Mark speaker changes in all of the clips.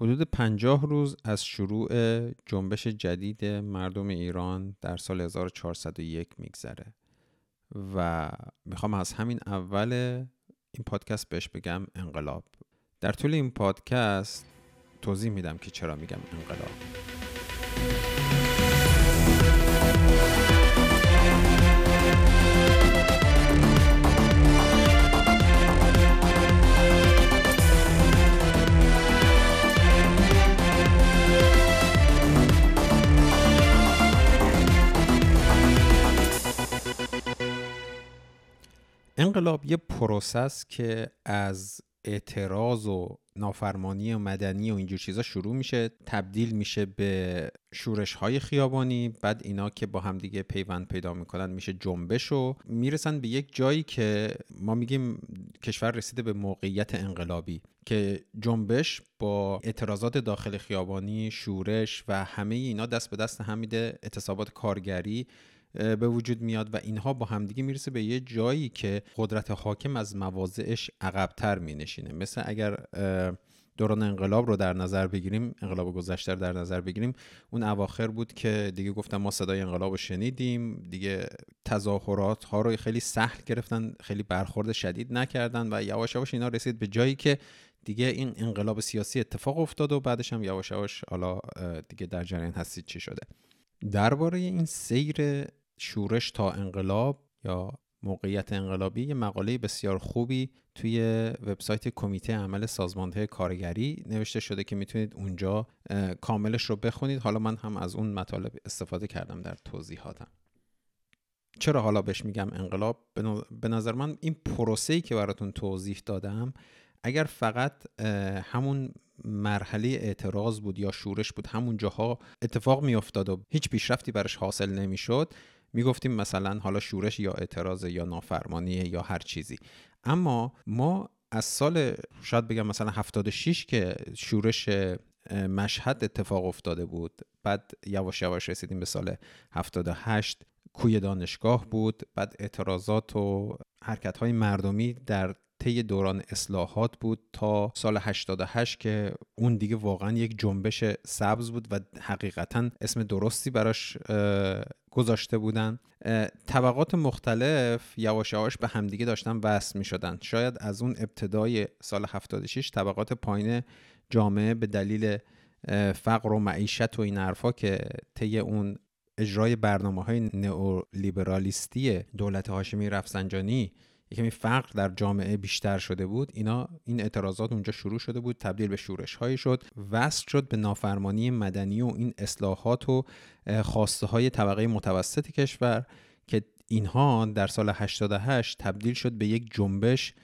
Speaker 1: حدود پنجاه روز از شروع جنبش جدید مردم ایران در سال 1401 میگذره. و می‌خوام از همین اول این پادکست بهش بگم انقلاب. در طول این پادکست توضیح میدم که چرا میگم انقلاب. انقلاب یه پروسس که از اعتراض و نافرمانی و مدنی و اینجور چیزا شروع میشه تبدیل میشه به شورش های خیابانی بعد اینا که با همدیگه پیوند پیدا می‌کنن میشه جنبش و می‌رسن به یک جایی که ما میگیم کشور رسیده به موقعیت انقلابی که جنبش با اعتراضات داخل خیابانی شورش و همه اینا دست به دست هم میده اعتصابات کارگری به وجود میاد و اینها با همدیگه می‌رسه به یه جایی که قدرت حاکم از مواضعش عقبتر مینشینه. مثل اگر دوران انقلاب رو در نظر بگیریم انقلاب گذشته در نظر بگیریم اون اواخر بود که دیگه گفتم ما صدای انقلاب رو شنیدیم دیگه تظاهرات ها رو خیلی سهل گرفتن خیلی برخورد شدید نکردن و یواش یواش اینا رسید به جایی که دیگه این انقلاب سیاسی اتفاق افتاد و بعدش هم یواش یواش حالا دیگه در جریان هستید چی شده. درباره این سیر شورش تا انقلاب یا موقعیت انقلابی یه مقاله بسیار خوبی توی وبسایت کمیته عمل سازمانده کارگری نوشته شده که می‌تونید اونجا کاملش رو بخونید. حالا من هم از اون مطالب استفاده کردم در توضیحاتم. چرا حالا بهش میگم انقلاب؟ به نظر من این پروسه‌ای که براتون توضیح دادم اگر فقط همون مرحله اعتراض بود یا شورش بود همون جاها اتفاق میافتاد و هیچ پیشرفتی برش حاصل نمی‌شد می‌گفتیم مثلا حالا شورش یا اعتراض یا نافرمانی یا هر چیزی. اما ما از سال شاید بگم مثلا 76 که شورش مشهد اتفاق افتاده بود بعد یواش یواش رسیدیم به سال 78 کوی دانشگاه بود بعد اعتراضات و حرکت های مردمی در طی دوران اصلاحات بود تا سال 88 که اون دیگه واقعا یک جنبش سبز بود و حقیقتا اسم درستی براش گذاشته بودن. طبقات مختلف یواش یواش به همدیگه داشتن وصل می شدن شاید از اون ابتدای سال 76 طبقات پایین جامعه به دلیل فقر و معیشت و این حرفا که طی اون اجرای برنامه های نئولیبرالیستی دولت هاشمی رفسنجانی یکمی فقر در جامعه بیشتر شده بود. اینا این اعتراضات اونجا شروع شده بود تبدیل به شورش هایی شد وصل شد به نافرمانی مدنی و این اصلاحات و خواسته های طبقه متوسط کشور که اینها در سال 88 تبدیل شد به یک جنبش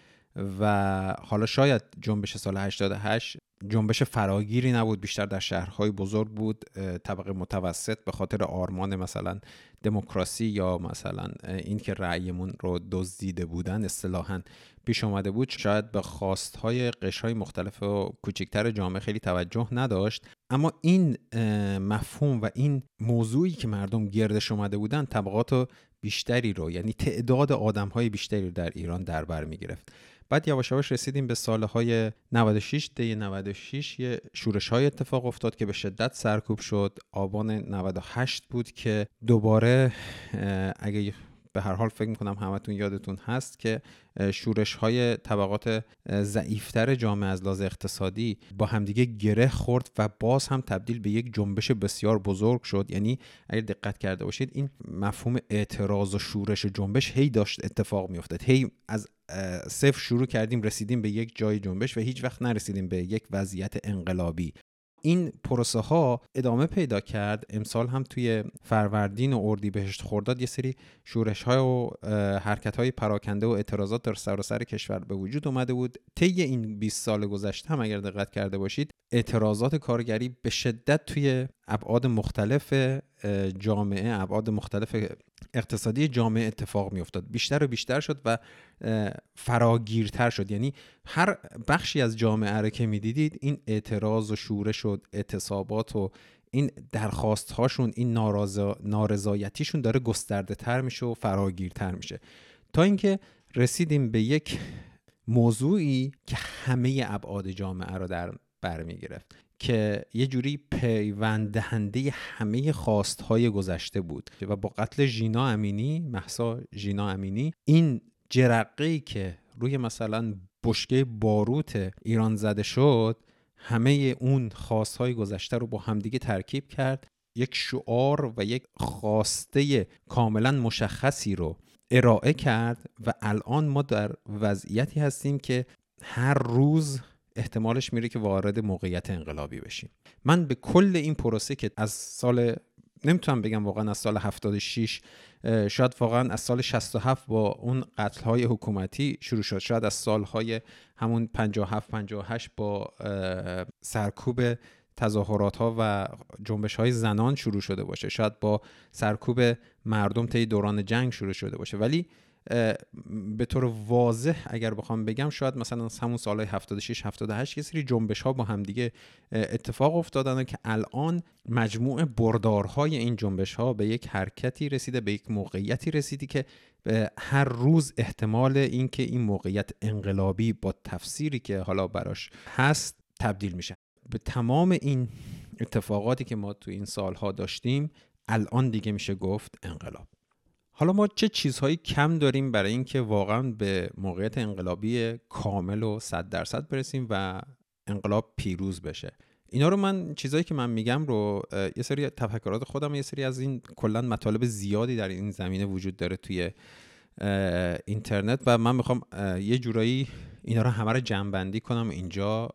Speaker 1: و حالا شاید جنبش سال 88 جنبش فراگیری نبود بیشتر در شهرهای بزرگ بود طبقه متوسط به خاطر آرمان مثلا دموکراسی یا مثلا اینکه رأیمون رو دزدیده بودن اصطلاحا پیش آمده بود. شاید به خواستهای قشرهای مختلف و کوچکتر جامعه خیلی توجه نداشت. اما این مفهوم و این موضوعی که مردم گردش اومده بودن طبقات بیشتری رو یعنی تعداد آدمهای بیشتری رو در ایران در بر می گرفت بعد یواش یواش رسیدیم به سالهای 96 دی 96 یه شورش های اتفاق افتاد که به شدت سرکوب شد. آبان 98 بود که دوباره اگه به هر حال فکر می‌کنم همتون یادتون هست که شورش های طبقات ضعیفتر جامعه از لحاظ اقتصادی با همدیگه گره خورد و باز هم تبدیل به یک جنبش بسیار بزرگ شد. یعنی اگر دقت کرده باشید این مفهوم اعتراض و شورش و جنبش هی داشت اتفاق میافتاد. هی از صفر شروع کردیم رسیدیم به یک جای جنبش و هیچ وقت نرسیدیم به یک وضعیت انقلابی. این پروسه ها ادامه پیدا کرد. امسال هم توی فروردین و اردیبهشت خرداد یه سری شورش های و حرکت های پراکنده و اعتراضات در سر سر کشور به وجود اومده بود. طی این 20 سال گذشته هم اگر دقت کرده باشید اعتراضات کارگری به شدت توی ابعاد مختلف جامعه ابعاد مختلف اقتصادی جامعه اتفاق می افتاد بیشتر و بیشتر شد و فراگیرتر شد. یعنی هر بخشی از جامعه رو که می‌دیدید این اعتراض و شورش و اعتصابات و این درخواست هاشون این نارضایتیشون داره گسترده تر میشه و فراگیرتر میشه. تا اینکه رسیدیم به یک موضوعی که همه ابعاد جامعه رو در برمیگرفت که یه جوری پیوند دهنده همه خواستهای گذشته بود و با قتل ژینا امینی محسا ژینا امینی این جرقه که روی مثلا بشکه باروت ایران زده شد همه اون خواستهای گذشته رو با همدیگه ترکیب کرد. یک شعار و یک خواسته کاملا مشخصی رو ارائه کرد و الان ما در وضعیتی هستیم که هر روز احتمالش میره که وارد موقعیت انقلابی بشیم. من به کل این پروسه که از سال نمی‌تونم بگم واقعا از سال 76 شاید واقعا از سال 67 با اون قتل های حکومتی شروع شد. شاید از سالهای همون 57 58 با سرکوب تظاهرات ها و جنبش های زنان شروع شده باشه. شاید با سرکوب مردم طی دوران جنگ شروع شده باشه. ولی به طور واضح اگر بخوام بگم شاید مثلا همون سالهای 76 78 یه سری جنبش ها با همدیگه اتفاق افتادن که الان مجموع بردارهای این جنبش ها به یک حرکتی رسیده به یک موقعیتی رسیدی که هر روز احتمال اینکه این موقعیت انقلابی با تفسیری که حالا براش هست تبدیل میشه. به تمام این اتفاقاتی که ما تو این سالها داشتیم الان دیگه میشه گفت انقلاب. حالا ما چه چیزهایی کم داریم برای اینکه واقعا به موقعیت انقلابی کامل و صد درصد برسیم و انقلاب پیروز بشه؟ اینا رو من چیزهایی که من میگم رو یه سری تفکرات خودم یه سری از این کلا مطالب زیادی در این زمینه وجود داره توی اینترنت و من می‌خوام یه جورایی اینا رو همه رو جمع کنم اینجا.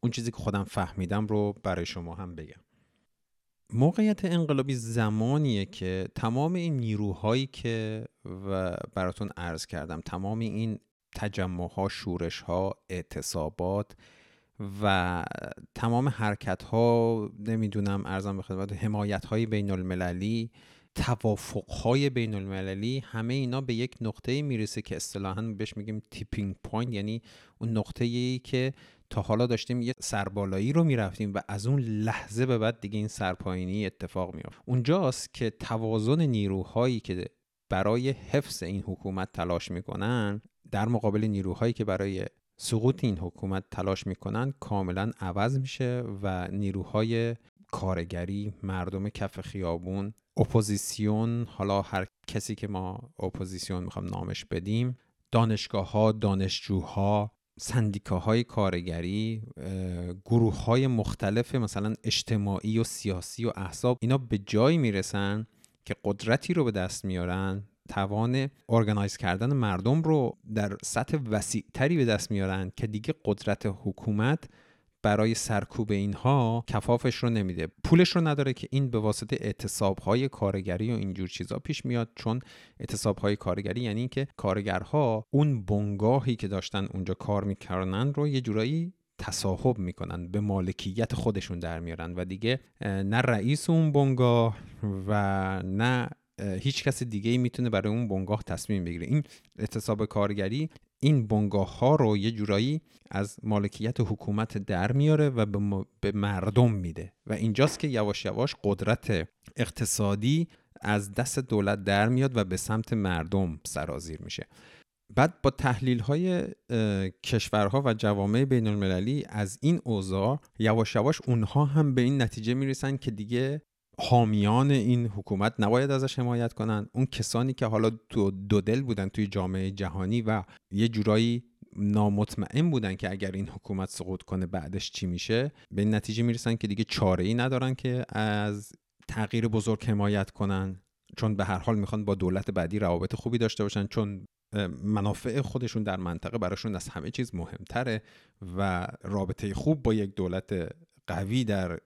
Speaker 1: اون چیزی که خودم فهمیدم رو برای شما هم بگم. موقعیت انقلابی زمانیه که تمام این نیروهایی که و براتون عرض کردم تمام این تجمع ها شورش ها اعتصابات و تمام حرکت ها نمی‌دونم عرضم به خدمت حمایت های بین المللی توافق های بین المللی همه اینا به یک نقطه می‌رسه که اصطلاحا بهش میگیم tipping point یعنی اون نقطه ای که تا حالا داشتیم یه سربالایی رو می‌رفتیم و از اون لحظه به بعد دیگه این سرپایینی اتفاق میافت. اونجاست که توازن نیروهایی که برای حفظ این حکومت تلاش می‌کنن در مقابل نیروهایی که برای سقوط این حکومت تلاش می‌کنن کاملا عوض میشه و نیروهای کارگری مردم کف خیابون اپوزیسیون حالا هر کسی که ما اپوزیسیون می‌خوام نامش بدیم دانشگاه ها دانشجوها سندیکاهای کارگری گروه های مختلف مثلا اجتماعی و سیاسی و احزاب اینا به جایی می‌رسن که قدرتی رو به دست میارن توان ارگنایز کردن مردم رو در سطح وسیعتری به دست میارن که دیگه قدرت حکومت برای سرکوب اینها کفافش رو نمیده. پولش رو نداره که این به واسطه اعتصاب های کارگری و اینجور چیزا پیش میاد چون اعتصاب های کارگری یعنی اینکه کارگرها اون بنگاهی که داشتن اونجا کار می‌کردن رو یه جورایی تصاحب می‌کنن به مالکیت خودشون در میارن و دیگه نه رئیس اون بنگاه و نه هیچ کس دیگه ای می‌تونه برای اون بنگاه تصمیم بگیره. این اعتصاب کارگری این بنگاه ها رو یه جورایی از مالکیت حکومت در میاره و به مردم میده. و اینجاست که یواش یواش قدرت اقتصادی از دست دولت در میاد و به سمت مردم سرازیر میشه. بعد با تحلیل های کشورها و جوامع بین المللی از این اوضاع یواش یواش اونها هم به این نتیجه می‌رسن که دیگه حامیان این حکومت نباید ازش حمایت کنن. اون کسانی که حالا دو, دو دل بودن توی جامعه جهانی و یه جورایی نامطمئن بودن که اگر این حکومت سقوط کنه بعدش چی میشه به این نتیجه می‌رسن که دیگه چاره ای ندارن که از تغییر بزرگ حمایت کنن. چون به هر حال می‌خوان با دولت بعدی روابط خوبی داشته باشن چون منافع خودشون در منطقه براشون از همه چیز مهمتره و رابطه خوب با یک دولت قوی در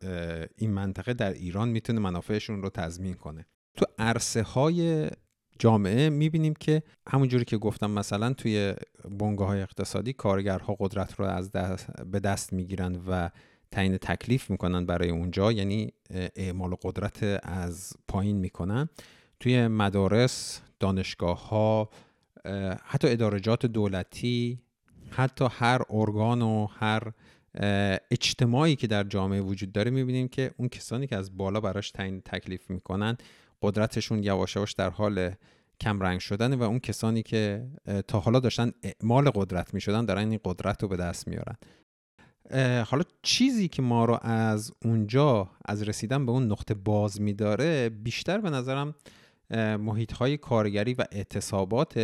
Speaker 1: این منطقه در ایران می‌تونه منافعشون رو تضمین کنه. تو عرصه های جامعه می‌بینیم که همونجوری که گفتم مثلا توی بنگاه های اقتصادی کارگرها قدرت رو از دست به دست می‌گیرن و تعیین تکلیف می‌کنن برای اونجا یعنی اعمال قدرت از پایین می‌کنن. توی مدارس دانشگاه ها حتی ادارجات دولتی حتی هر ارگان و هر اجتماعی که در جامعه وجود داره می‌بینیم که اون کسانی که از بالا براش تعیین تکلیف می‌کنن قدرتشون یواش یواش در حال کمرنگ شدن و اون کسانی که تا حالا داشتن اعمال قدرت می‌شدن دارن این قدرت رو به دست میارن. حالا چیزی که ما رو از اونجا از رسیدن به اون نقطه باز میداره بیشتر به نظرم محیط های کارگری و اعتصابات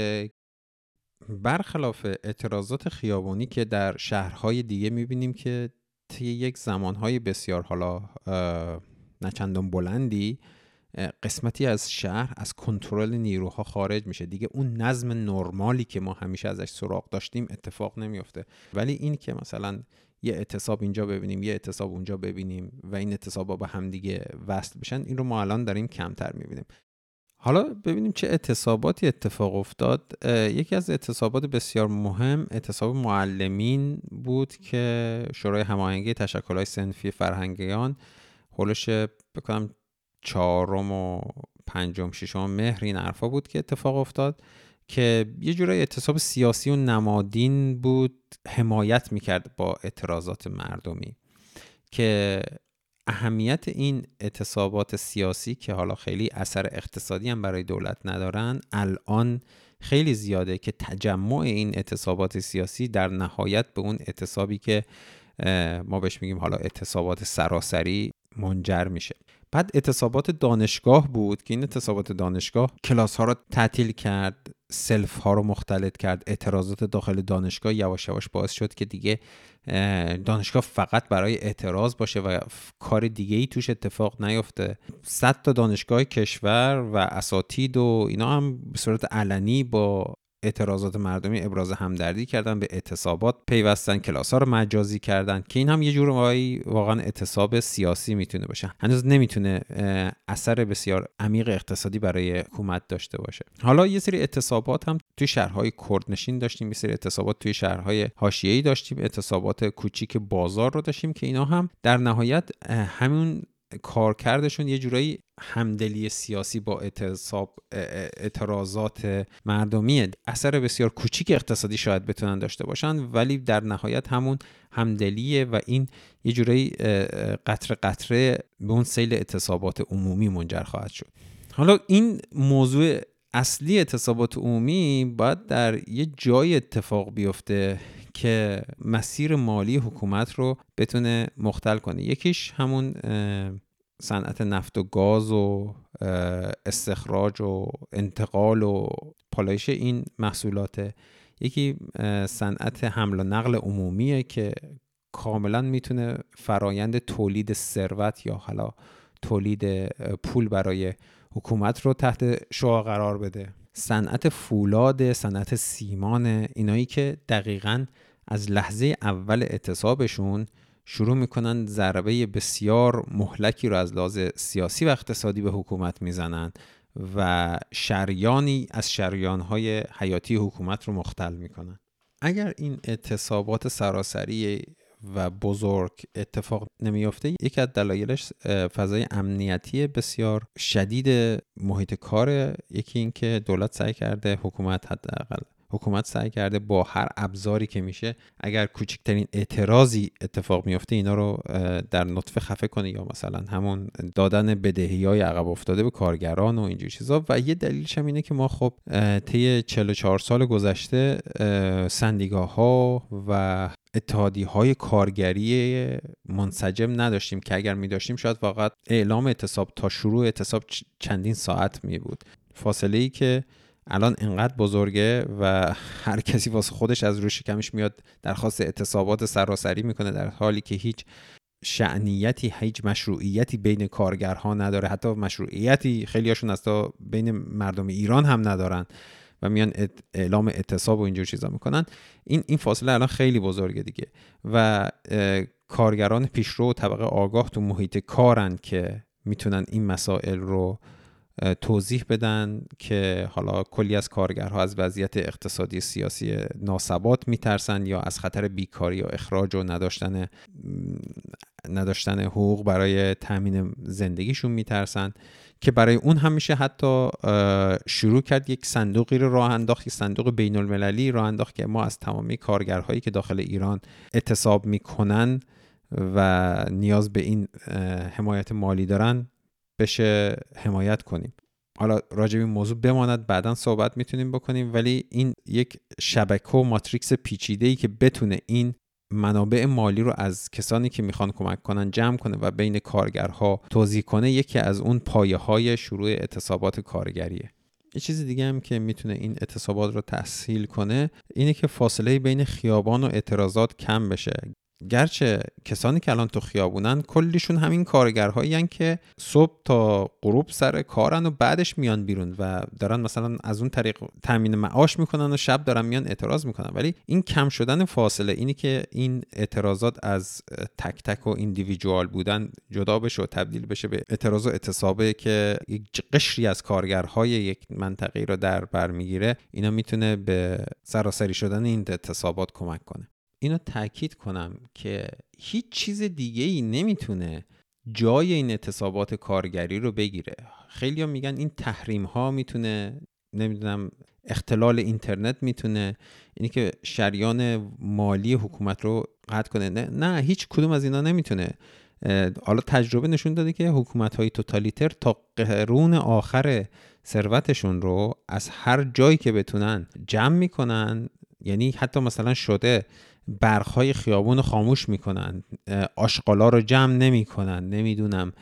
Speaker 1: برخلاف اعتراضات خیابانی که در شهرهای دیگه می‌بینیم که طی یک زمانهای بسیار حالا نچندان بلندی قسمتی از شهر از کنترل نیروها خارج میشه. دیگه اون نظم نرمالی که ما همیشه ازش سراغ داشتیم اتفاق نمیافته. ولی این که مثلا یه اعتصاب اینجا ببینیم یه اعتصاب اونجا ببینیم و این اعتصابا به هم دیگه وصل بشن این رو ما الان داریم کمتر می‌بینیم. حالا ببینیم چه اعتصاباتی اتفاق افتاد. یکی از اعتصابات بسیار مهم اعتصاب معلمین بود که شورای هماهنگی تشکلهای سنفی فرهنگیان هولش بکنم چهارم و پنجم ششم مهر این حرفا بود که اتفاق افتاد که یه جورای اعتصاب سیاسی و نمادین بود حمایت می‌کرد با اعتراضات مردمی که اهمیت این اعتصابات سیاسی که حالا خیلی اثر اقتصادی هم برای دولت ندارن الان خیلی زیاده که تجمع این اعتصابات سیاسی در نهایت به اون اعتصابی که ما بهش میگیم حالا اعتصابات سراسری منجر میشه. بعد اعتصابات دانشگاه بود که این اعتصابات دانشگاه کلاس ها رو تعطیل کرد. سلف ها رو مختلط کرد. اعتراضات داخل دانشگاه یواش یواش باعث شد که دیگه دانشگاه فقط برای اعتراض باشه و کار دیگه ای توش اتفاق نیفته. صد تا دانشگاه کشور و اساتید و اینا هم به صورت علنی با اعتراضات مردمی ابراز همدردی کردن به اعتصابات پیوستن کلاس ها رو مجازی کردن که این هم یه جور واقعا اعتصاب سیاسی می‌تونه باشه. هنوز نمی‌تونه اثر بسیار عمیق اقتصادی برای حکومت داشته باشه. حالا یه سری اعتصابات هم توی شهرهای کردنشین داشتیم یه سری اعتصابات توی شهرهای حاشیه‌ای داشتیم اعتصابات کوچیک بازار رو داشتیم که اینا هم در نهایت همون کارکردشون یه جورایی همدلی سیاسی با اعتراضات مردمی اثر بسیار کوچیک اقتصادی شاید بتونن داشته باشن ولی در نهایت همون همدلیه و این یه جورایی قطره قطره به اون سیل اعتصابات عمومی منجر خواهد شد. حالا این موضوع اصلی اعتصابات عمومی باید در یه جای اتفاق بیفته. که مسیر مالی حکومت رو بتونه مختل کنه. یکیش همون صنعت نفت و گاز و استخراج و انتقال و پالایش این محصولات یکی صنعت حمل و نقل عمومیه که کاملا می‌تونه فرایند تولید ثروت یا حالا تولید پول برای حکومت رو تحت شعا قرار بده. صنعت فولاد صنعت سیمان اینایی که دقیقا از لحظه اول اعتصابشون شروع می‌کنن ضربه بسیار مهلکی رو از لحاظ سیاسی و اقتصادی به حکومت می‌زنن و شریانی از شریانهای حیاتی حکومت رو مختل می‌کنن. اگر این اعتصابات سراسری و بزرگ اتفاق نمیافته یکی از دلایلش فضای امنیتی بسیار شدید محیط کار یکی اینکه دولت سعی کرده حکومت حداقل حکومت سعی کرده با هر ابزاری که میشه اگر کوچکترین اعتراضی اتفاق میفته اینا رو در نطفه خفه کنه یا مثلا همون دادن بدهی های عقب افتاده به کارگران و اینجور چیزا. و یه دلیلش هم اینه که ما خب طی 44 سال گذشته سندیگاه ها و اتحادی های کارگری منسجم نداشتیم که اگر می داشتیم شاید فقط اعلام اعتصاب تا شروع اعتصاب چندین ساعت می بود فاصله ای که الان انقدر بزرگه و هر کسی واسه خودش از روش کمش میاد درخواست اعتصابات سراسری می‌کنه در حالی که هیچ شعنیتی هیچ مشروعیتی بین کارگرها نداره. حتی مشروعیتی خیلیاشون از تا بین مردم ایران هم ندارن و میان اعلام اعتصاب و اینجور چیزا می‌کنن. این این فاصله الان خیلی بزرگه دیگه و کارگران پیشرو و طبقه آگاه تو محیط کارن که می‌تونن این مسائل رو توضیح بدن که حالا کلی از کارگرها از وضعیت اقتصادی سیاسی ناسبات میترسن یا از خطر بیکاری و اخراج و نداشتن نداشتن حقوق برای تامین زندگیشون میترسن که برای اون هم میشه حتی شروع کرد یک صندوقی رو راه انداخت یک صندوق بین المللی راه انداخت که ما از تمامی کارگرهایی که داخل ایران اعتصاب می‌کنن و نیاز به این حمایت مالی دارن بشه حمایت کنیم. حالا راجع این موضوع بماند بعدا صحبت می‌تونیم بکنیم ولی این یک شبکه و ماتریکس پیچیده ای که بتونه این منابع مالی رو از کسانی که می‌خوان کمک کنن جمع کنه و بین کارگرها توضیح کنه یکی از اون پایه های شروع اعتصابات کارگریه. یه چیز دیگه هم که می‌تونه این اعتصابات رو تسهیل کنه اینه که فاصله بین خیابان و اعتراضات کم بشه. گرچه کسانی که الان تو خیابونن کلیشون همین کارگرهایی که صبح تا غروب سر کارن و بعدش میان بیرون و دارن مثلا از اون طریق تامین معاش می‌کنن و شب دارن میان اعتراض می‌کنن. ولی این کم شدن فاصله اینی که این اعتراضات از تک تک و ایندیویدوال بودن جدا بشه و تبدیل بشه به اعتراض و اعتصابه که یک قشری از کارگرهای یک منطقه رو در بر می‌گیره اینا می‌تونه به سراسری شدن این اعتصابات کمک کنه. اینو تاکید کنم که هیچ چیز دیگه ای نمی‌تونه جای این اعتصابات کارگری رو بگیره. خیلی میگن این تحریم ها می‌تونه نمی‌دونم اختلال اینترنت می‌تونه اینی که شریان مالی حکومت رو قطع کنه. نه, نه هیچ کدوم از اینا نمی‌تونه. حالا تجربه نشون داده که حکومت های توتالیتر تا قرون آخر ثروتشون رو از هر جایی که بتونن جمع می‌کنن یعنی حتی مثلا شده برخهای خیابون رو خاموش می‌کنن آشقالا رو جمع نمی‌کنن نمی‌دونم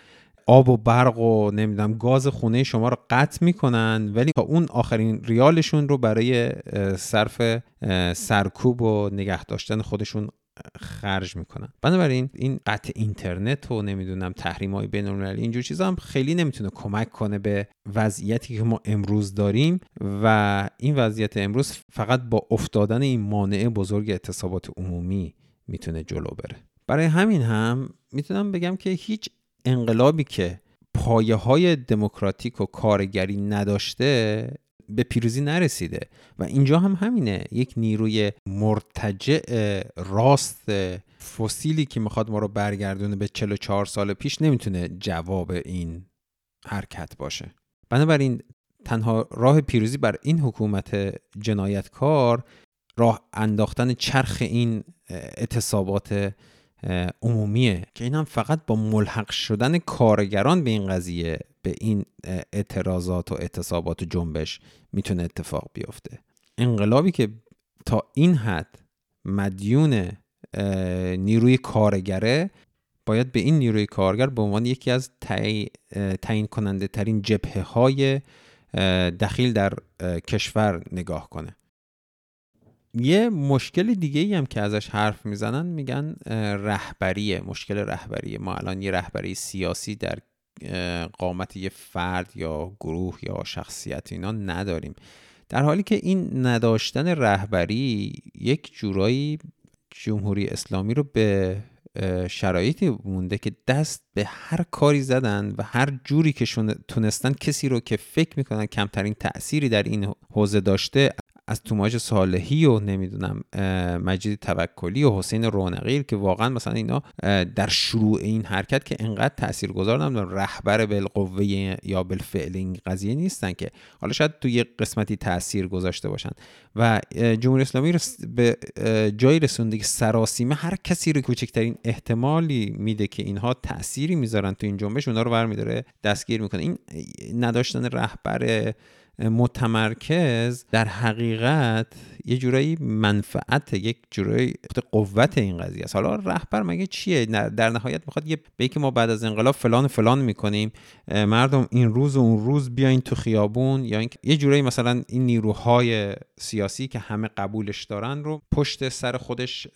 Speaker 1: آب و برق و نمی‌دونم گاز خونه شما رو قطع می‌کنن ولی تا اون آخرین ریالشون رو برای صرف سرکوب و نگه داشتن خودشون خرج می‌کنن. بنابراین این قطع اینترنت و نمی‌دونم تحریم های بین المللی اینجور چیزا هم خیلی نمی‌تونه کمک کنه به وضعیتی که ما امروز داریم و این وضعیت امروز فقط با افتادن این مانع بزرگ اعتصابات عمومی می‌تونه جلو بره. برای همین هم می‌تونم بگم که هیچ انقلابی که پایه های دموکراتیک و کارگری نداشته به پیروزی نرسیده و اینجا هم همینه. یک نیروی مرتجع راست فسیلی که می‌خواد ما رو برگردونه به 44 سال پیش نمی‌تونه جواب این حرکت باشه. بنابراین تنها راه پیروزی بر این حکومت جنایتکار راه انداختن چرخ این اعتصابات عمومیه که این هم فقط با ملحق شدن کارگران به این قضیه به این اعتراضات و اعتصابات و جنبش می‌تونه اتفاق بیفته. انقلابی که تا این حد مدیون نیروی کارگره باید به این نیروی کارگر به عنوان یکی از تعیین کننده ترین جبهه های دخیل در کشور نگاه کنه. یه مشکل دیگه ای هم که ازش حرف می‌زنن میگن رهبریه مشکل رهبریه. ما الان یه رهبری سیاسی در قامت یه فرد یا گروه یا شخصیت اینا نداریم. در حالی که این نداشتن رهبری یک جورایی جمهوری اسلامی رو به شرایطی مونده که دست به هر کاری زدن و هر جوری که تونستن کسی رو که فکر می‌کنن کمترین تأثیری در این حوزه داشته از توماج صالحی و نمی‌دونم مجید توکلی و حسین رونقی که واقعا مثلا اینا در شروع این حرکت که انقدر تاثیرگذار نمی‌دونم رهبر بالقوه یا بالفعل این قضیه نیستن که. حالا شاید تو یه قسمتی تاثیر گذاشته باشن. و جمهوری اسلامی به جایی رسونده که سراسیمه هر کسی رو کوچکترین احتمالی میده که اینها تأثیری می‌ذارن تو این جنبش اونا رو برمیداره دستگیر می‌کنه. این نداشتن رهبر متمرکز در حقیقت یه جورایی منفعت یک جورایی قوت این قضیه است. حالا رهبر مگه چیه؟ در نهایت می‌خواد یه به که ما بعد از انقلاب فلان فلان می‌کنیم مردم این روز و اون روز بیاین تو خیابون یا اینکه یه جورایی مثلا این نیروهای سیاسی که همه قبولش دارن رو پشت سر خودش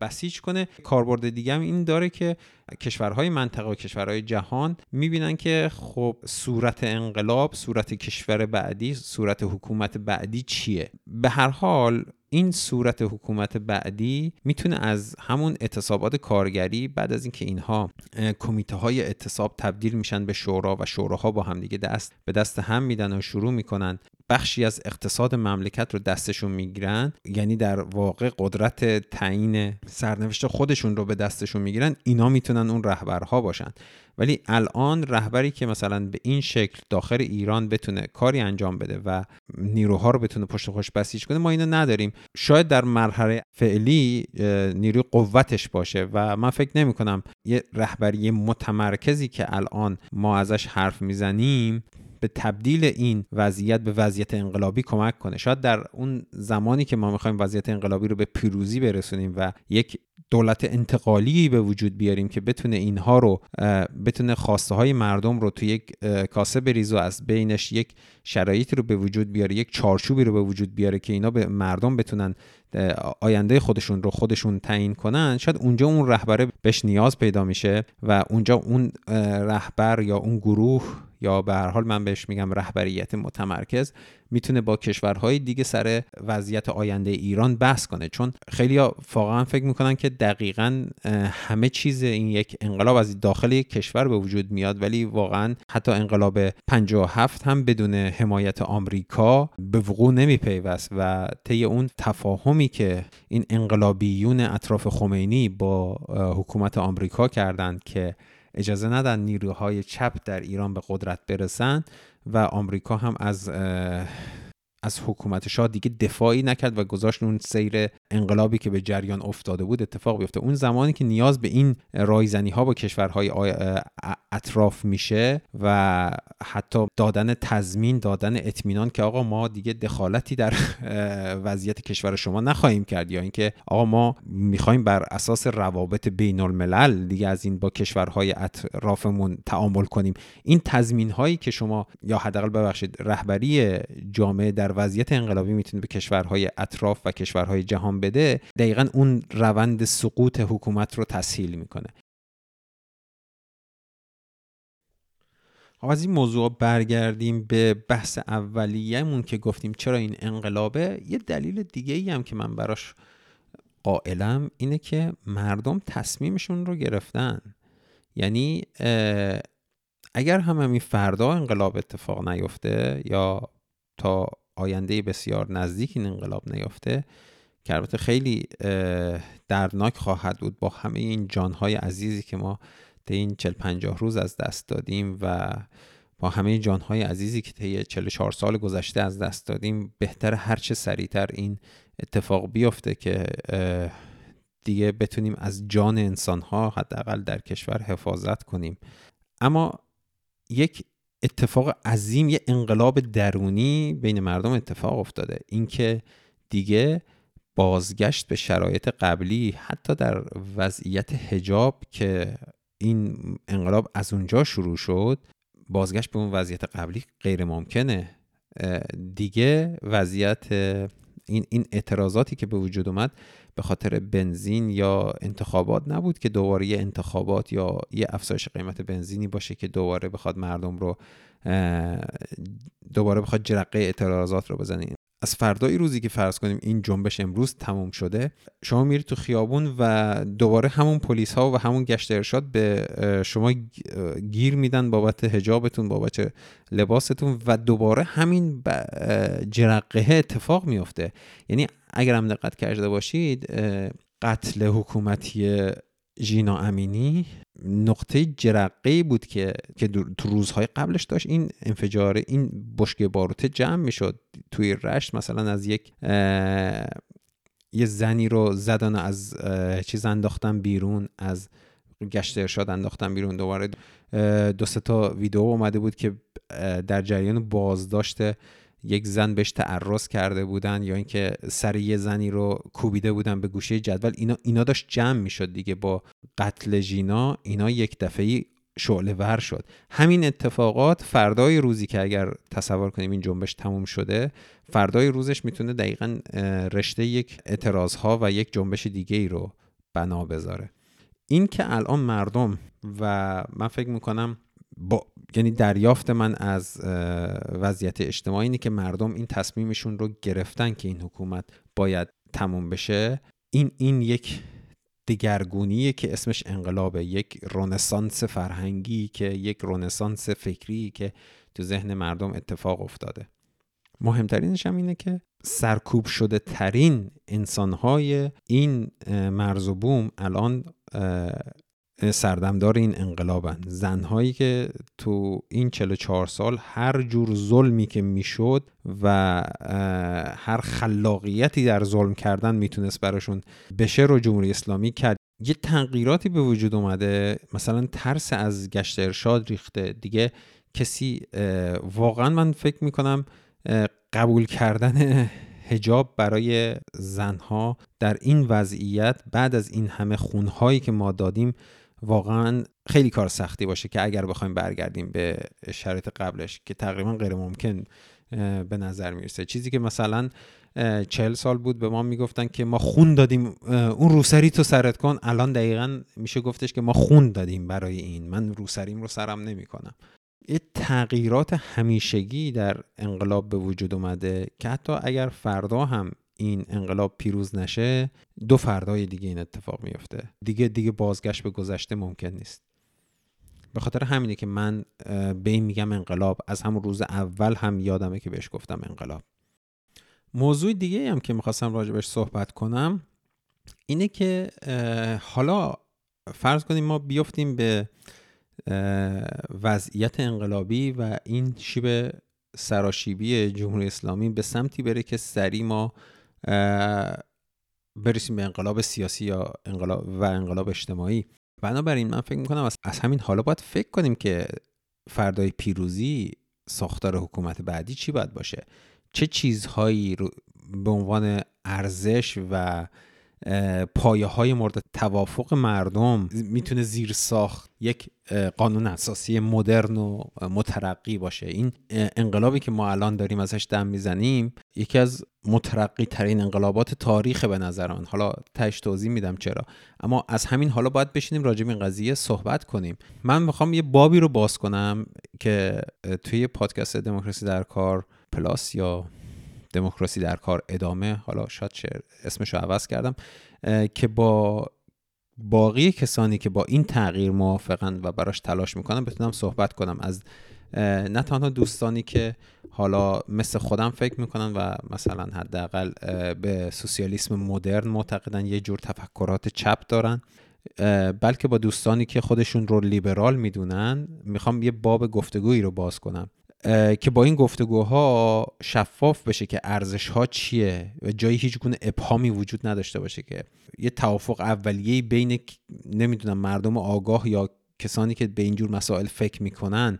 Speaker 1: بسیج کنه. کاربرد دیگه هم این داره که کشورهای منطقه و کشورهای جهان می‌بینن که خب صورت انقلاب صورت کشور بعدی صورت حکومت بعدی چیه؟ به هر حال این صورت حکومت بعدی می‌تونه از همون اعتصابات کارگری بعد از اینکه اینها کمیته های اعتصاب تبدیل میشن به شورا و شوراها با همدیگه دست به دست هم میدن و شروع می‌کنن بخشی از اقتصاد مملکت رو دستشون می‌گیرن. یعنی در واقع قدرت تعیین سرنوشت خودشون رو به دستشون می‌گیرن. اینا می‌تونن اون رهبرها باشن. ولی الان رهبری که مثلا به این شکل داخل ایران بتونه کاری انجام بده و نیروها رو بتونه پشت خوش بسیج کنه ما اینو نداریم. شاید در مرحله فعلی نیروی قوتش باشه و من فکر نمی کنم یه رهبری متمرکزی که الان ما ازش حرف می‌زنیم به تبدیل این وضعیت به وضعیت انقلابی کمک کنه. شاید در اون زمانی که ما می‌خوایم وضعیت انقلابی رو به پیروزی برسونیم و یک دولت انتقالی به وجود بیاریم که بتونه اینها رو بتونه خواسته های مردم رو تو یک کاسه بریز و از بینش یک شرایطی رو به وجود بیاره یک چارچوبی رو به وجود بیاره که اینا به مردم بتونن آینده خودشون رو خودشون تعیین کنن. شاید اونجا اون رهبره بهش نیاز پیدا میشه و اونجا اون رهبر یا اون گروه یا به هر حال من بهش میگم رهبریت متمرکز می‌تونه با کشورهای دیگه سر وضعیت آینده ایران بحث کنه. چون خیلی واقعا فکر می‌کنن که دقیقا همه چیز این یک انقلاب از داخل یک کشور به وجود میاد ولی واقعا حتی انقلاب 57 هم بدون حمایت آمریکا به وقوع نمیپیوست و طی اون تفاهمی که این انقلابیون اطراف خمینی با حکومت آمریکا کردند که اجازه ندن نیروهای چپ در ایران به قدرت برسن و آمریکا هم از از حکومت شاه دیگه دفاعی نکرد و گذاشت اون سیر انقلابی که به جریان افتاده بود اتفاق بیفته. اون زمانی که نیاز به این رایزنی ها با کشورهای اطراف میشه و حتی دادن تضمین دادن اطمینان که آقا ما دیگه دخالتی در وضعیت کشور شما نخواهیم کرد یا اینکه آقا ما می‌خوایم بر اساس روابط بین الملل دیگه از این با کشورهای اطرافمون تعامل کنیم. این تضمین هایی که شما یا حداقل ببخشید رهبری جامعه در وضعیت انقلابی می‌تونه به کشورهای اطراف و کشورهای جهان بده دقیقا اون روند سقوط حکومت رو تسهیل می‌کنه. از این موضوع برگردیم به بحث اولیه‌مون که گفتیم چرا این انقلابه. یه دلیل دیگه ای هم که من براش قائلم اینه که مردم تصمیمشون رو گرفتن. یعنی اگر هم همین فردا انقلاب اتفاق نیفته یا تا آینده بسیار نزدیک این انقلاب نیفته که البته خیلی دردناک خواهد بود با همه این جانهای عزیزی که ما طی این 40 50 روز از دست دادیم و با همه جانهای عزیزی که طی 44 سال گذشته از دست دادیم بهتر هرچه سریعتر این اتفاق بیفته که دیگه بتونیم از جان انسانها حداقل در کشور حفاظت کنیم. اما یک اتفاق عظیم یه انقلاب درونی بین مردم اتفاق افتاده. اینکه دیگه بازگشت به شرایط قبلی حتی در وضعیت هجاب که این انقلاب از اونجا شروع شد بازگشت به اون وضعیت قبلی غیر ممکنه. دیگه وضعیت این این اعتراضاتی که به وجود اومد به خاطر بنزین یا انتخابات نبود که دوباره یه انتخابات یا یه افزایش قیمت بنزینی باشه که دوباره بخواد مردم رو دوباره بخواد جرقه اعتراضات رو بزنه. از فردای روزی که فرض کنیم این جنبش امروز تموم شده شما میرید تو خیابون و دوباره همون پلیس ها و همون گشت ارشاد به شما گیر میدن بابت هجابتون بابت لباستون و دوباره همین جرقه اتفاق میفته یعنی اگر هم دقت کرده باشید قتل حکومتی ژینا امینی نقطه جرقه بود که که تو روزهای قبلش داشت. این انفجار این بشکه باروته جمع می‌شد توی رشت. مثلا از یک یه زنی رو زدن از چیز انداختن بیرون از گشت ارشاد انداختن بیرون. دوباره دو سه تا ویدیو اومده بود که در جریان بازداشت یک زن بهش تعرض کرده بودن یا اینکه سر یه زنی رو کوبیده بودن به گوشه جدول اینا اینا داشت جمع می‌شد دیگه با قتل ژینا اینا یک دفعه شعله ور شد. همین اتفاقات فردای روزی که اگر تصور کنیم این جنبش تموم شده فردای روزش می‌تونه دقیقا رشته یک اعتراض ها و یک جنبش دیگه ای رو بنا بذاره. این که الان مردم و من فکر می‌کنم با یعنی دریافت من از وضعیت اجتماعی اینه که مردم این تصمیمشون رو گرفتن که این حکومت باید تموم بشه. این این یک دگرگونیه که اسمش انقلابه یک رونسانس فرهنگی که یک رونسانس فکری که تو ذهن مردم اتفاق افتاده. مهمترینش هم اینه که سرکوب شده ترین انسانهای این مرز و بوم الان سردمدار این انقلابن. زنهایی که تو این 44 سال هر جور ظلمی که می‌شد و هر خلاقیتی در ظلم کردن می‌تونست براشون بشه رو جمهوری اسلامی کرد. یه تغییراتی به وجود اومده. مثلا ترس از گشت ارشاد ریخته. دیگه کسی واقعا من فکر می‌کنم قبول کردن هجاب برای زنها در این وضعیت بعد از این همه خونهایی که ما دادیم واقعا خیلی کار سختی باشه که اگر بخوایم برگردیم به شرایط قبلش که تقریبا غیر ممکن به نظر می‌رسه. چیزی که مثلا چهل سال بود به ما می‌گفتن که ما خون دادیم اون روسری تو سرت کن. الان دقیقا میشه گفتش که ما خون دادیم برای این. من روسریم رو سرم نمی‌کنم. یه تغییرات همیشگی در انقلاب به وجود اومده که حتی اگر فردا هم این انقلاب پیروز نشه دو فردای دیگه این اتفاق میفته دیگه دیگه بازگشت به گذشته ممکن نیست. به خاطر همینه که من به این میگم انقلاب. از همون روز اول هم یادمه که بهش گفتم انقلاب. موضوع دیگه هم که می‌خواستم راجبش صحبت کنم اینه که حالا فرض کنیم ما بیفتیم به وضعیت انقلابی و این شیب سراشیبی جمهوری اسلامی به سمتی بره که سری ما برسیم به انقلاب سیاسی یا انقلاب و انقلاب اجتماعی. بنابراین من فکر می‌کنم از همین حالا باید فکر کنیم که فردای پیروزی ساختار حکومت بعدی چی باید باشه؟ چه چیزهایی رو به عنوان ارزش و پایه های مورد توافق مردم می‌تونه زیر ساخت یک قانون اساسی مدرن و مترقی باشه. این انقلابی که ما الان داریم ازش دم می‌زنیم یکی از مترقی ترین انقلابات تاریخ به نظر من. حالا تش توضیح میدم چرا. اما از همین حالا باید بشینیم راجع به این قضیه صحبت کنیم. من می‌خوام یه بابی رو باز کنم که توی پادکست دموکراسی در کار پلاس یا دموکراسی در کار ادامه حالا شاید اسمش رو عوض کردم که با باقی کسانی که با این تغییر موافقن و براش تلاش می‌کنن بتونم صحبت کنم. از نه تنها دوستانی که حالا مثل خودم فکر می‌کنن و مثلا حداقل به سوسیالیسم مدرن معتقدن یه جور تفکرات چپ دارن بلکه با دوستانی که خودشون رو لیبرال می‌دونن می‌خوام یه باب گفتگویی رو باز کنم. که با این گفتگوها شفاف بشه که ارزش ها چیه و جایی هیچ گونه ابهامی وجود نداشته باشه که یه توافق اولیه بین نمی‌دونم مردم آگاه یا کسانی که به اینجور مسائل فکر می‌کنن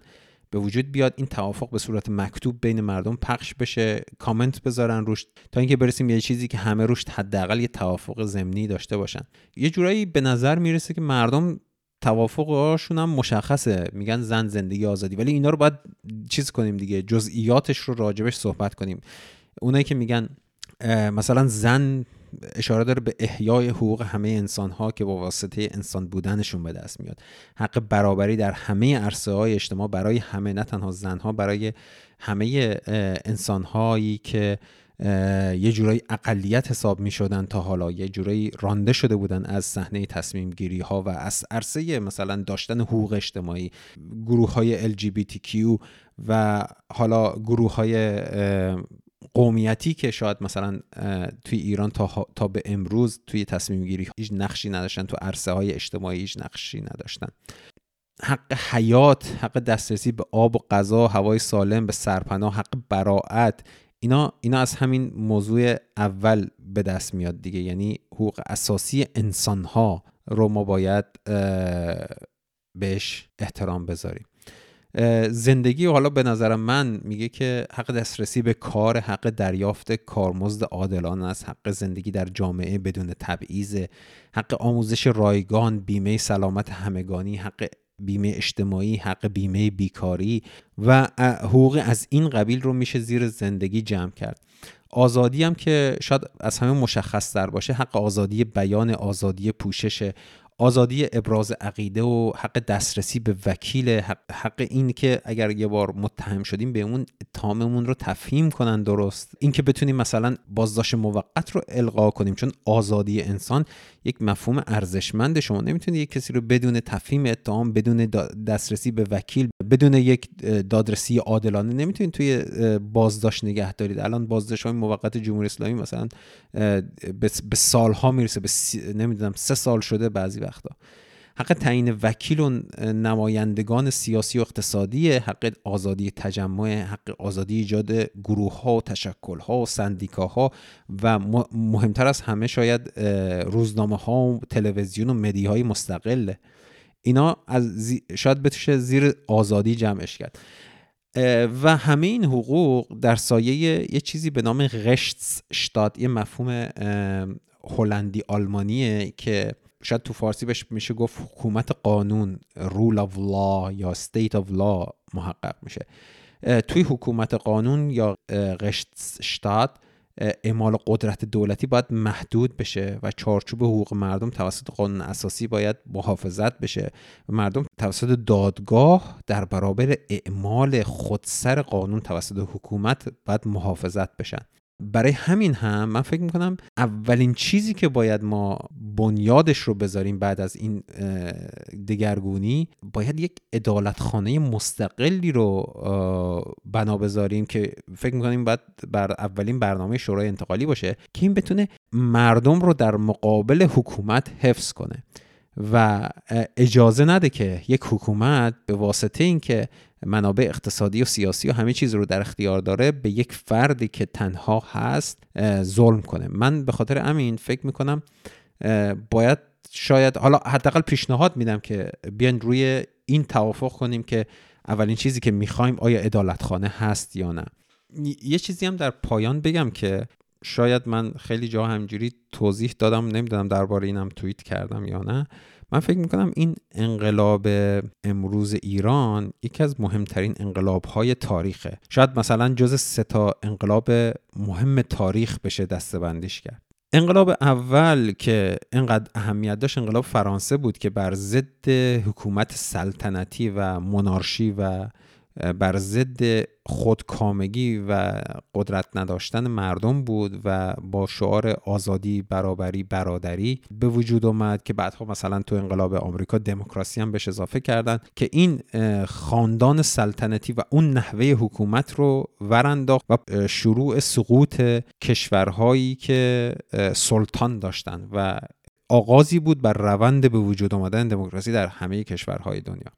Speaker 1: به وجود بیاد این توافق به صورت مکتوب بین مردم پخش بشه کامنت بذارن روش تا اینکه برسیم یه چیزی که همه روش حداقل یه توافق ضمنی داشته باشن. یه جورایی به نظر می‌رسه که مردم توافقشون هم مشخصه. میگن زن زندگی آزادی. ولی اینا رو باید چیز کنیم دیگه جزئیاتش رو راجبش صحبت کنیم. اونایی که میگن مثلا زن اشاره داره به احیای حقوق همه انسان ها که با واسطه انسان بودنشون به دست میاد. حق برابری در همه عرصه های اجتماع برای همه نه تنها زن ها برای همه انسان هایی که یه جورایی اقلیت حساب می شدن تا حالا یه جورایی رانده شده بودن از صحنه تصمیم گیری ها و از عرصه مثلا داشتن حقوق اجتماعی گروه های LGBTQ و حالا گروه های قومیتی که شاید مثلا توی ایران تا, تا به امروز توی تصمیم گیری هیچ نقشی نداشتن تو عرصه های اجتماعی هیچ نقشی نداشتن. حق حیات حق دسترسی به آب و غذا هوای سالم به سرپناه حق براعت اینا اینا از همین موضوع اول به دست میاد دیگه. یعنی حقوق اساسی انسان ها رو ما باید بهش احترام بذاریم. زندگی حالا به نظر من میگه که حق دسترسی به کار حق دریافت کارمزد عادلانه است حق زندگی در جامعه بدون تبعیض حق آموزش رایگان بیمه سلامت همگانی حق بیمه اجتماعی حق بیمه بیکاری و حقوق از این قبیل رو میشه زیر زندگی جمع کرد. آزادی هم که شاید از همه مشخص تر باشه حق آزادی بیان آزادی پوشش آزادی ابراز عقیده و حق دسترسی به وکیل حق, این که اگر یه بار متهم شدیم به اون اتهاممون رو تفهیم کنن درست. اینکه بتونیم مثلا بازداشت موقت رو القا کنیم چون آزادی انسان یک مفهوم ارزشمند شما. نمی‌تونید یک کسی رو بدون تفهیم اتهام بدون دسترسی به وکیل بدون یک دادرسی عادلانه نمی‌تونید توی بازداشت نگه دارید. الان بازداشت های موقت جمهوری اسلامی مثلا به سالها می‌رسه به نمی‌دونم سه سال شده بعضی وقتا. حق تعیین وکیل و نمایندگان سیاسی و اقتصادی حق آزادی تجمع حق آزادی ایجاد گروه ها و تشکل ها و سندیکاها و مهمتر از همه شاید روزنامه ها و تلویزیون و مدی های مستقله اینا از شاید بتوشه زیر آزادی جمعش کرد. و همه این حقوق در سایه یه چیزی به نام شتاد یه مفهوم هلندی آلمانیه که شاید تو فارسی بهش میشه گفت حکومت قانون رول of law یا state of law محقق میشه. توی حکومت قانون یا شتاد اعمال قدرت دولتی باید محدود بشه و چارچوب حقوق مردم توسط قانون اساسی باید محافظت بشه. و مردم توسط دادگاه در برابر اعمال خودسر قانون توسط حکومت باید محافظت بشن. برای همین هم من فکر می‌کنم اولین چیزی که باید ما بنیادش رو بذاریم بعد از این دگرگونی باید یک ادالتخانه مستقلی رو بنا بذاریم که فکر می‌کنیم باید بر اولین برنامه شورای انتقالی باشه که این بتونه مردم رو در مقابل حکومت حفظ کنه و اجازه نده که یک حکومت به واسطه اینکه منابع اقتصادی و سیاسی و همه چیز رو در اختیار داره به یک فردی که تنها هست ظلم کنه. من به خاطر امین فکر می‌کنم باید شاید حالا حداقل پیشنهاد میدم که بیاین روی این توافق کنیم که اولین چیزی که می‌خوایم آیا ادالتخانه هست یا نه. یه چیزی هم در پایان بگم که شاید من خیلی جا همجوری توضیح دادم نمی‌دونم درباره اینم توییت کردم یا نه. من فکر می‌کنم این انقلاب امروز ایران یکی از مهمترین انقلاب های تاریخه. شاید مثلا جز سه تا انقلاب مهم تاریخ بشه دستبندیش کرد. انقلاب اول که انقدر اهمیت داشت انقلاب فرانسه بود که بر ضد حکومت سلطنتی و منارشی و بر ضد خودکامگی و قدرت نداشتن مردم بود و با شعار آزادی برابری برادری به وجود اومد که بعدها مثلا تو انقلاب آمریکا دموکراسی هم بهش اضافه کردن که این خاندان سلطنتی و اون نحوه حکومت رو ورانداخت و شروع سقوط کشورهایی که سلطان داشتن و آغازی بود بر روند به وجود آمدن دموکراسی در همه کشورهای دنیا.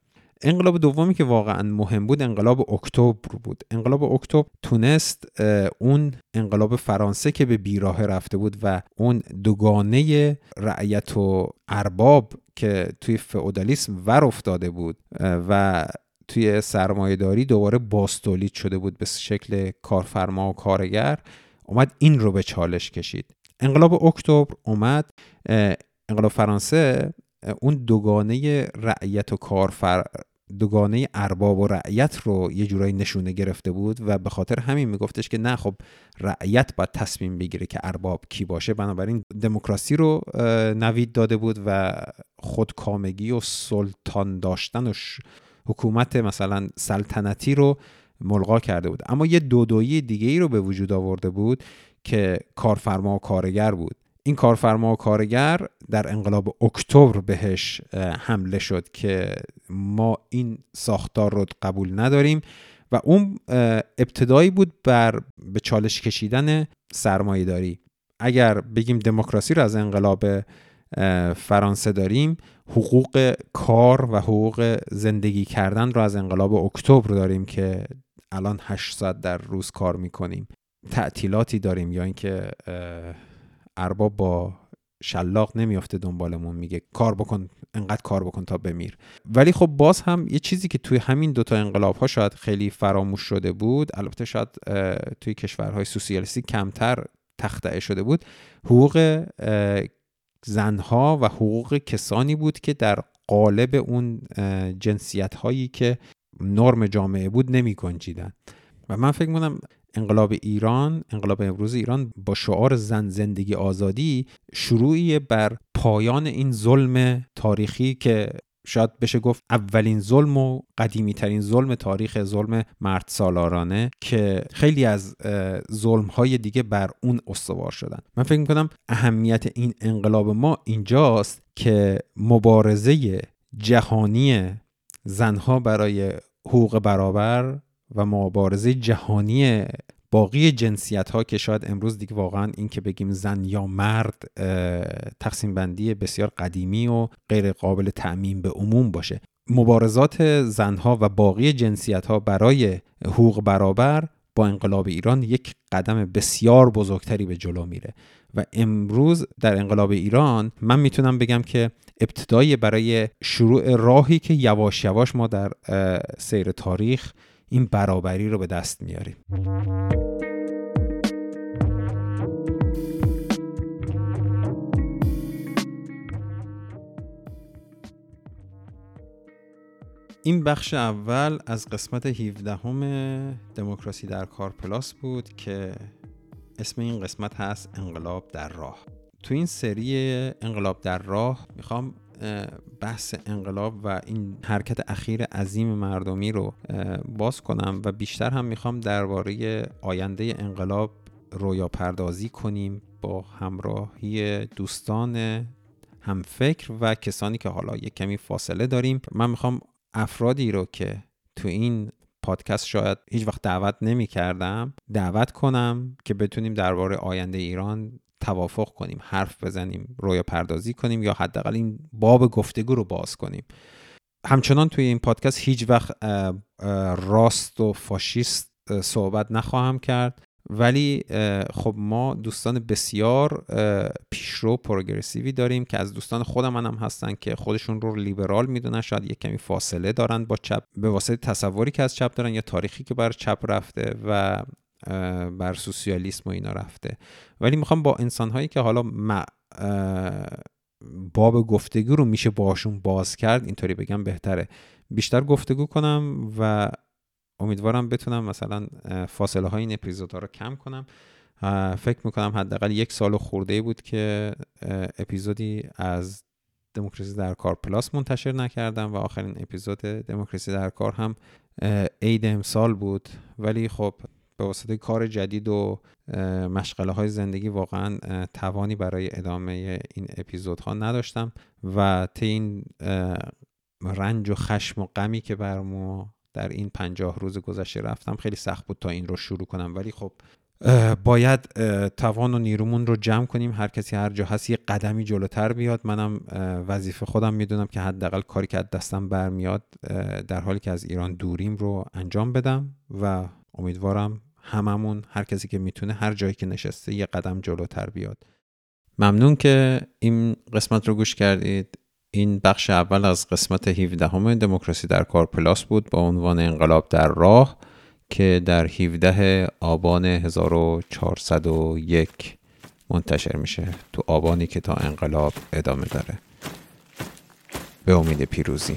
Speaker 1: انقلاب دومی که واقعا مهم بود انقلاب اکتبر بود. انقلاب اکتبر تونست اون انقلاب فرانسه که به بیراه رفته بود و اون دوگانه رعیت و ارباب که توی فئودالیسم ور افتاده بود و توی سرمایهداری دوباره باستولید شده بود به شکل کارفرما و کارگر اومد این رو به چالش کشید. انقلاب اکتبر اومد انقلاب فرانسه اون دوگانه رعیت و کارفر دوگانه ارباب و رعیت رو یه جورایی نشونه گرفته بود و به خاطر همین میگفتش که نه خب رعیت باید تصمیم بگیره که ارباب کی باشه. بنابراین دموکراسی رو نوید داده بود و خودکامگی و سلطان داشتن و حکومت مثلا سلطنتی رو ملغا کرده بود. اما یه دودویی دیگه ای رو به وجود آورده بود که کارفرما و کارگر بود. این کارفرما و کارگر در انقلاب اکتبر بهش حمله شد که ما این ساختار رو قبول نداریم و اون ابتدایی بود بر به چالش کشیدن سرمایه داری اگر بگیم دموکراسی رو از انقلاب فرانسه داریم حقوق کار و حقوق زندگی کردن رو از انقلاب اکتبر داریم که الان 8 ساعت در روز کار می‌کنیم. تعطیلاتی داریم یا اینکه ارباب با شلاق نمیافته دنبالمون میگه کار بکن انقدر کار بکن تا بمیر. ولی خب باز هم یه چیزی که توی همین دوتا انقلاب ها شاید خیلی فراموش شده بود البته شاید توی کشورهای سوسیالیستی کمتر تخته شده بود حقوق زنها و حقوق کسانی بود که در قالب اون جنسیت هایی که نرم جامعه بود نمی گنجیدن و من فکر می‌کنم انقلاب ایران انقلاب امروز ایران با شعار زن زندگی آزادی شروعی بر پایان این ظلم تاریخی که شاید بشه گفت اولین ظلم و قدیمی ترین ظلم تاریخ ظلم مرد سالارانه که خیلی از ظلم های دیگه بر اون استوار شدن. من فکر می‌کنم اهمیت این انقلاب ما اینجاست که مبارزه جهانی زنها برای حقوق برابر و مبارزه جهانی باقی جنسیت ها که شاید امروز دیگه واقعا این که بگیم زن یا مرد تقسیم بندی بسیار قدیمی و غیر قابل تعمین به عموم باشه. مبارزات زنها و باقی جنسیت ها برای حقوق برابر با انقلاب ایران یک قدم بسیار بزرگتری به جلو میره. و امروز در انقلاب ایران من می‌تونم بگم که ابتدایی برای شروع راهی که یواش یواش ما در سیر تاریخ این برابری رو به دست میاریم. این بخش اول از قسمت 17 همه دموکراسی در کار پلاس بود که اسم این قسمت هست انقلاب در راه. تو این سری انقلاب در راه می‌خوام بحث انقلاب و این حرکت اخیر عظیم مردمی رو باز کنم و بیشتر هم می‌خوام درباره آینده انقلاب رویا پردازی کنیم با همراهی دوستان هم فکر و کسانی که حالا یک کمی فاصله داریم. من می‌خوام افرادی رو که تو این پادکست شاید هیچ وقت دعوت نمی کردم دعوت کنم که بتونیم درباره آینده ایران توافق کنیم حرف بزنیم رویا پردازی کنیم یا حداقل این باب گفتگو رو باز کنیم. همچنان توی این پادکست هیچ وقت راست و فاشیست صحبت نخواهم کرد. ولی خب ما دوستان بسیار پیشرو پروگرسیوی داریم که از دوستان خود هم هستن که خودشون رو لیبرال می‌دونن شاید یک کمی فاصله دارن با چپ به واسطه تصوری که از چپ دارن یا تاریخی که بر چپ رفته و بر سوسیالیسم و اینا رفته. ولی می‌خوام با انسان هایی که حالا باب گفتگو رو میشه باشون باز کرد اینطوری بگم بهتره. بیشتر گفتگو کنم و امیدوارم بتونم مثلا فاصله های این اپیزودها رو کم کنم. فکر می‌کنم حداقل یک سال خورده بود که اپیزودی از دموکراسی در کار پلاس منتشر نکردم و آخرین اپیزود دموکراسی در کار هم عید امسال بود. ولی خب به واسطه کار جدید و مشغله های زندگی واقعا توانی برای ادامه این اپیزودها نداشتم و طی این رنج و خشم و غمی که بر ما در این پنجاه روز گذشته رفتم خیلی سخت بود تا این رو شروع کنم. ولی خب باید توان و نیرومون رو جمع کنیم. هر کسی هر جا هست یه قدمی جلوتر بیاد. منم وظیفه خودم می‌دونم که حداقل کاری که از دستم برمیاد در حالی که از ایران دوریم رو انجام بدم و امیدوارم هممون هر کسی که می‌تونه هر جایی که نشسته یه قدم جلوتر بیاد. ممنون که این قسمت رو گوش کردید. این بخش اول از قسمت 17 همه دموکراسی در کار پلاس بود با عنوان انقلاب در راه که در 17 آبان 1401 منتشر میشه تو آبانی که تا انقلاب ادامه داره. به امید پیروزی.